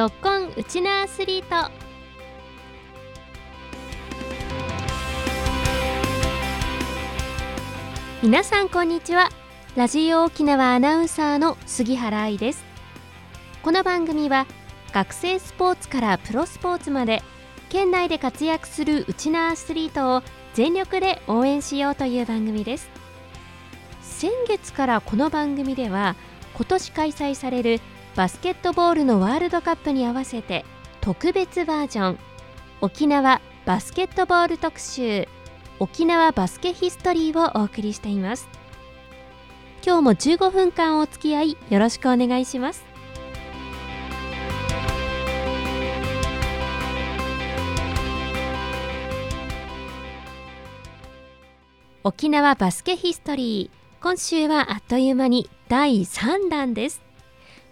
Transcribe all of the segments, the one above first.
ぞっこんうちなアスリート。皆さんこんにちは。ラジオ沖縄アナウンサーの杉原愛です。この番組は学生スポーツからプロスポーツまで県内で活躍するうちなアスリートを全力で応援しようという番組です。先月からこの番組では今年開催されるバスケットボールのワールドカップに合わせて特別バージョン。沖縄バスケットボール特集沖縄バスケヒストリーをお送りしています。今日も15分間お付き合いよろしくお願いします。沖縄バスケヒストリー今週はあっという間に第3弾です。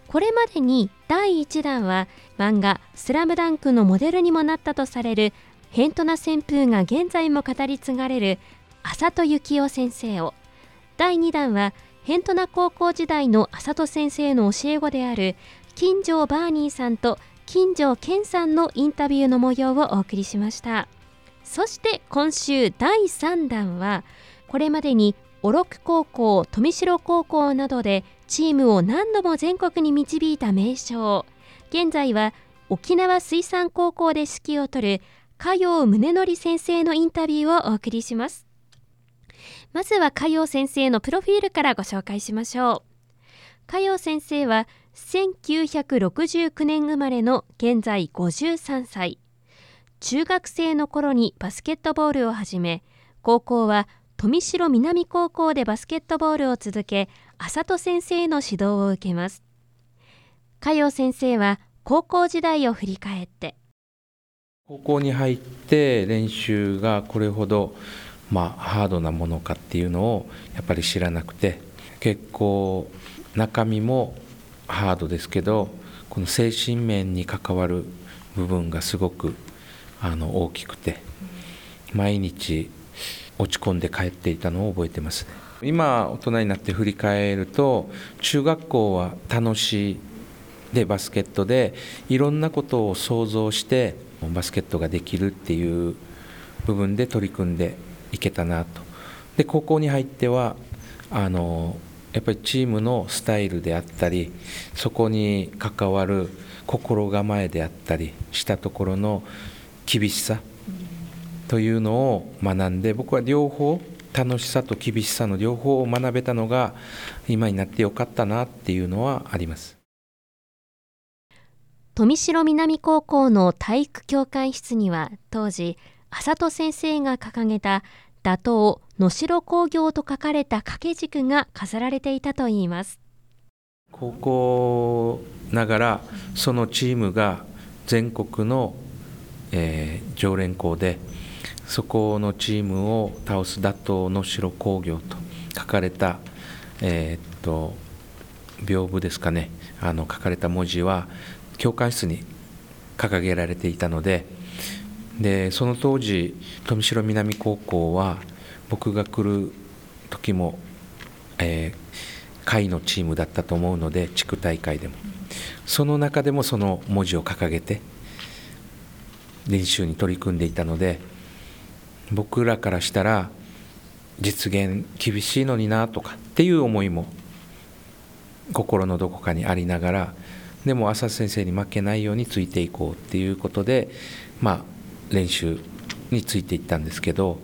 これまでに第1弾は漫画「スラムダンクのモデルにもなったとされる辺土名旋風が現在も語り継がれる浅戸幸雄先生を。第2弾は辺土名高校時代の浅戸先生の教え子である金城バーニーさんと金城健さんのインタビューの模様をお送りしました。そして今週第3弾はこれまでに小禄高校富城高校などでチームを何度も全国に導いた名将。現在は沖縄水産高校で指揮を執る加陽宗則先生のインタビューをお送りします。まずは加陽先生のプロフィールからご紹介しましょう。加陽先生は1969年生まれの現在53歳。中学生の頃にバスケットボールを始め高校は富城南高校でバスケットボールを続け浅戸先生の指導を受けます。加陽先生は高校時代を振り返って。高校に入って練習がこれほど、まあ、ハードなものかっていうのをやっぱり知らなくて結構中身もハードですけどこの精神面に関わる部分がすごくあの大きくて毎日落ち込んで帰っていたのを覚えてますね。今大人になって振り返ると中学校は楽しいでバスケットでいろんなことを想像してバスケットができるっていう部分で取り組んでいけたなと。で高校に入ってはあのやっぱりチームのスタイルであったりそこに関わる心構えであったりしたところの厳しさというのを学んで僕は両方楽しさと厳しさの両方を学べたのが今になってよかったなっていうのはあります。富城南高校の体育教官室には当時浅戸先生が掲げた打倒能代工業と書かれた掛け軸が飾られていたといいます高校ながらそのチームが全国の、えー、常連校でそこのチームを倒す打倒能代工業と書かれた、えー、っと屏風ですかね。あの書かれた文字は教官室に掲げられていたのででその当時富城南高校は僕が来る時も、えー、下位のチームだったと思うので地区大会でも。その中でもその文字を掲げて練習に取り組んでいたので僕らからしたら実現厳しいのになとかっていう思いも心のどこかにありながらでも浅瀬先生に負けないようについていこうっていうことで、まあ、練習についていったんですけど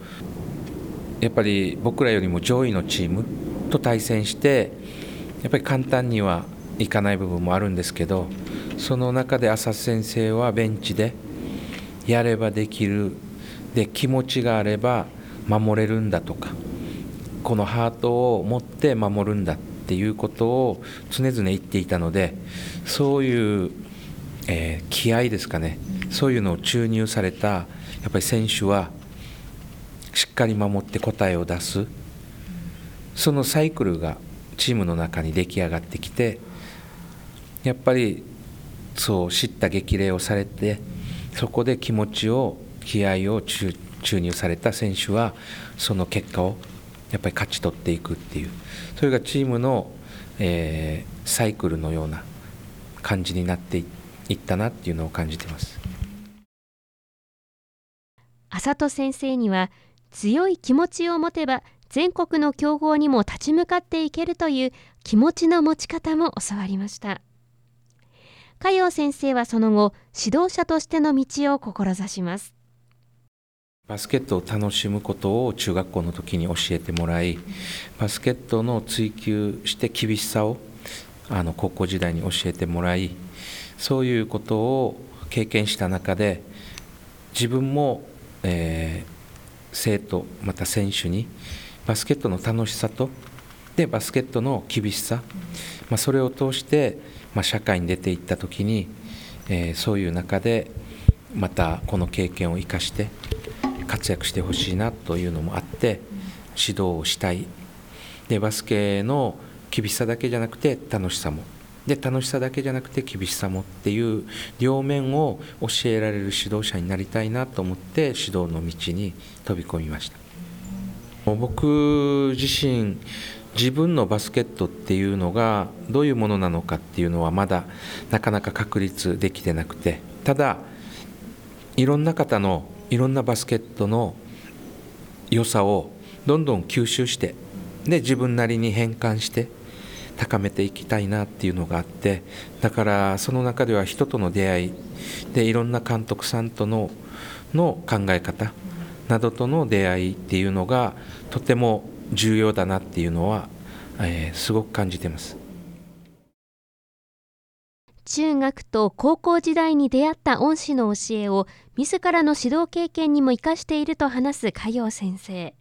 やっぱり僕らよりも上位のチームと対戦してやっぱり簡単にはいかない部分もあるんですけどその中で浅瀬先生はベンチでやればできるで気持ちがあれば守れるんだとかこのハートを持って守るんだっていうことを常々言っていたのでそういう、えー、気合ですかね。そういうのを注入されたやっぱり選手はしっかり守って答えを出す。そのサイクルがチームの中に出来上がってきてやっぱりそう知った激励をされてそこで気持ちを気合を注入された選手はその結果をやっぱり勝ち取っていくっていうそれがチームの、えー、サイクルのような感じになっていったなっていうのを感じてます。浅戸先生には強い気持ちを持てば全国の強豪にも立ち向かっていけるという気持ちの持ち方も教わりました。加陽先生はその後指導者としての道を志します。バスケットを楽しむことを中学校の時に教えてもらいバスケットの追求して厳しさをあの高校時代に教えてもらいそういうことを経験した中で自分も、えー、生徒また選手にバスケットの楽しさとでバスケットの厳しさ、まあ、それを通して、まあ、社会に出ていった時に、えー、そういう中でまたこの経験を生かして活躍してほしいなというのもあって指導をしたい。でバスケの厳しさだけじゃなくて楽しさも。で楽しさだけじゃなくて厳しさもっていう両面を教えられる指導者になりたいなと思って指導の道に飛び込みました。僕自身自分のバスケットっていうのがどういうものなのかっていうのはまだなかなか確立できてなくてただいろんな方のいろんなバスケットの良さをどんどん吸収してで自分なりに変換して高めていきたいなっていうのがあってだからその中では人との出会いでいろんな監督さんとのの考え方などとの出会いっていうのがとても重要だなっていうのは、えー、すごく感じてます。中学と高校時代に出会った恩師の教えを自らの指導経験にも生かしていると話す加陽先生。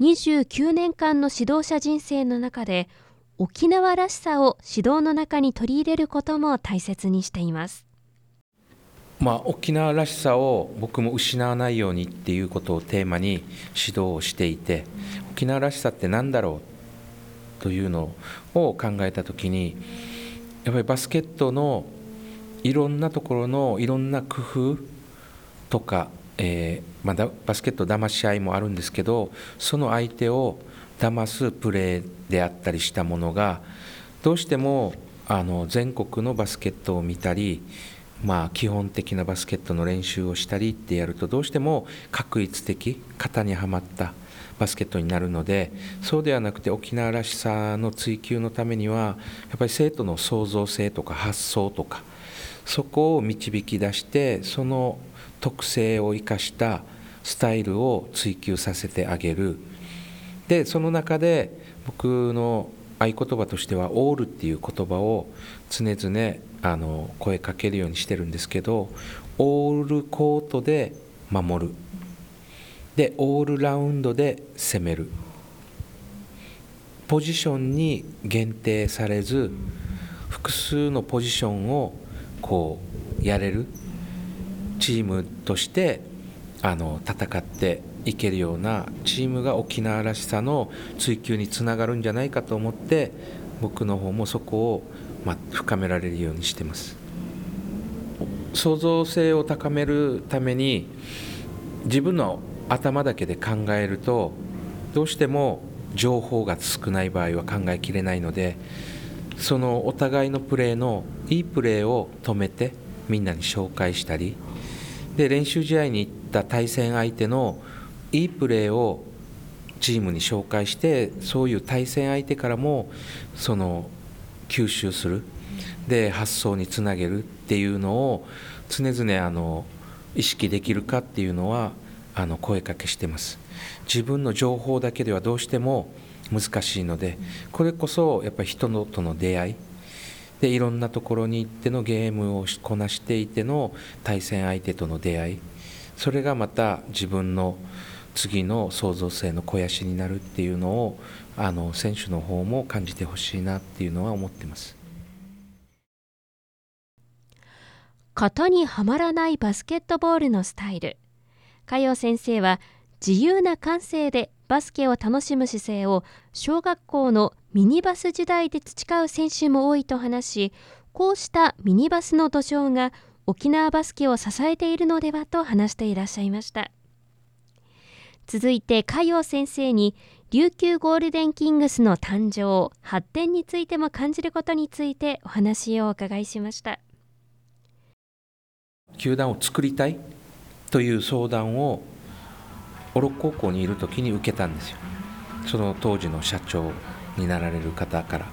29年間の指導者人生の中で沖縄らしさを指導の中に取り入れることも大切にしています。まあ、沖縄らしさを僕も失わないようにっていうことをテーマに指導をしていて沖縄らしさって何だろうというのを考えた時にやっぱりバスケットのいろんなところのいろんな工夫とか、えーまあ、バスケット騙し合いもあるんですけどその相手を騙すプレーであったりしたものがどうしてもあの全国のバスケットを見たり、まあ、基本的なバスケットの練習をしたりってやるとどうしても確率的型にはまったバスケットになるのでそうではなくて沖縄らしさの追求のためにはやっぱり生徒の創造性とか発想とかそこを導き出してその特性を生かしたスタイルを追求させてあげる。でその中で僕の合言葉としては「オール」っていう言葉を常々あの声かけるようにしてるんですけどオールコートで守る。でオールラウンドで攻める。ポジションに限定されず複数のポジションをこうやれる。チームとしてあの戦っていけるようなチームが沖縄らしさの追求につながるんじゃないかと思って僕の方もそこを、ま深められるようにしてます。創造性を高めるために自分の頭だけで考えるとどうしても情報が少ない場合は考えきれないのでそのお互いのプレーのいいプレーを止めてみんなに紹介したりで練習試合に行った対戦相手のいいプレーをチームに紹介してそういう対戦相手からもその吸収するで発想につなげるっていうのを常々あの意識できるかっていうのはあの声かけしてます。自分の情報だけではどうしても難しいのでこれこそやっぱり人のとの出会い。でいろんなところに行ってのゲームをこなしていての対戦相手との出会い。それがまた自分の次の創造性の肥やしになるっていうのをあの選手の方も感じてほしいなっていうのは思ってます。型にはまらないバスケットボールのスタイル。加陽先生は自由な感性でバスケを楽しむ姿勢を小学校のミニバス時代で培う選手も多いと話しこうしたミニバスの土壌が沖縄バスケを支えているのではと話していらっしゃいました。続いて加陽先生に琉球ゴールデンキングスの誕生発展についても感じることについてお話をお伺いしました。球団を作りたい。という相談を小禄高校にいる時に受けたんですよ。その当時の社長になられる方から。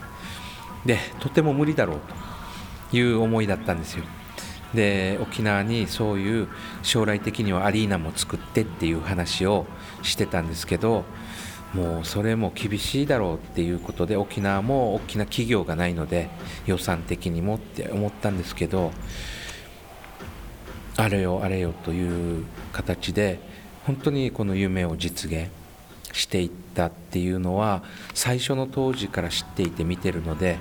でとても無理だろうという思いだったんですよ。で沖縄にそういう将来的にはアリーナも作ってっていう話をしてたんですけどもうそれも厳しいだろうっていうことで沖縄も大きな企業がないので予算的にもって思ったんですけどあれよあれよという形で本当にこの夢を実現していったっていうのは最初の当時から知っていて見てるので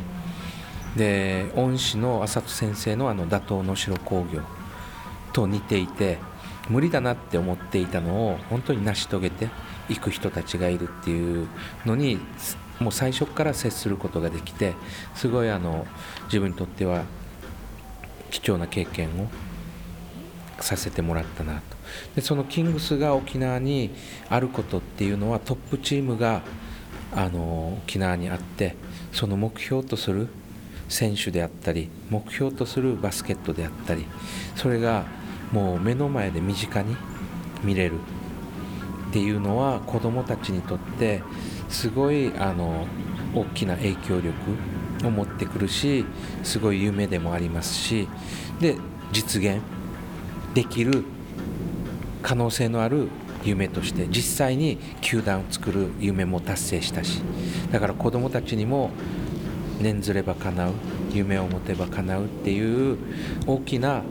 で恩師の浅戸先生のあの打倒能代工業と似ていて無理だなって思っていたのを本当に成し遂げていく人たちがいるっていうのにもう最初から接することができてすごいあの自分にとっては貴重な経験をさせてもらったなと。でそのキングスが沖縄にあることっていうのはトップチームがあの沖縄にあってその目標とする選手であったり目標とするバスケットであったりそれがもう目の前で身近に見れるっていうのは子どもたちにとってすごいあの大きな影響力を持ってくるしすごい夢でもありますしで実現できる可能性のある夢として実際に球団を作る夢も達成したしだから子どもたちにも念ずれば叶う夢を持てば叶うっていう大きな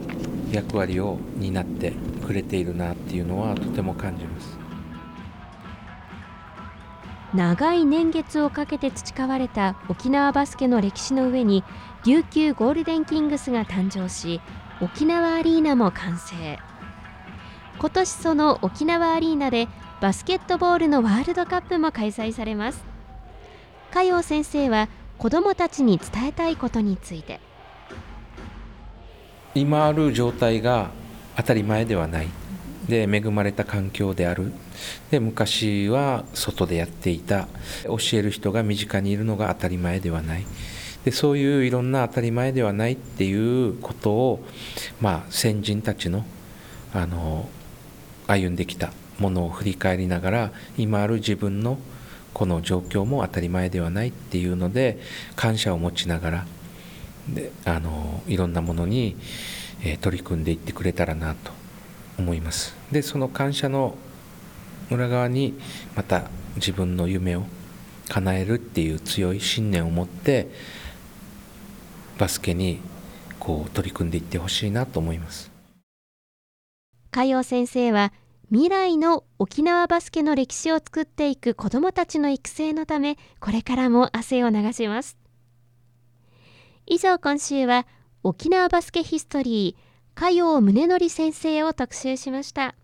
役割を担ってくれているなっていうのはとても感じます。長い年月をかけて培われた沖縄バスケの歴史の上に琉球ゴールデンキングスが誕生し沖縄アリーナも完成。今年その沖縄アリーナでバスケットボールのワールドカップも開催されます。加陽先生は子どもたちに伝えたいことについて。今ある状態が当たり前ではない。で恵まれた環境である。で昔は外でやっていた。教える人が身近にいるのが当たり前ではない。でそういういろんな当たり前ではないっていうことを、まあ、先人たちのあの歩んできたものを振り返りながら今ある自分のこの状況も当たり前ではないっていうので感謝を持ちながらであのいろんなものに、えー、取り組んでいってくれたらなと思います。でその感謝の裏側にまた自分の夢を叶えるっていう強い信念を持ってバスケにこう取り組んでいってほしいなと思います。加陽先生は未来の沖縄バスケの歴史を作っていく子どもたちの育成のためこれからも汗を流します。以上今週は沖縄バスケヒストリー加陽宗則先生を特集しました。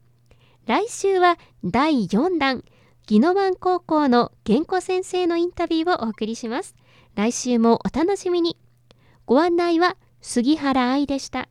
来週は第4弾宜野湾高校の原子先生のインタビューをお送りします。来週もお楽しみに。ご案内は杉原愛でした。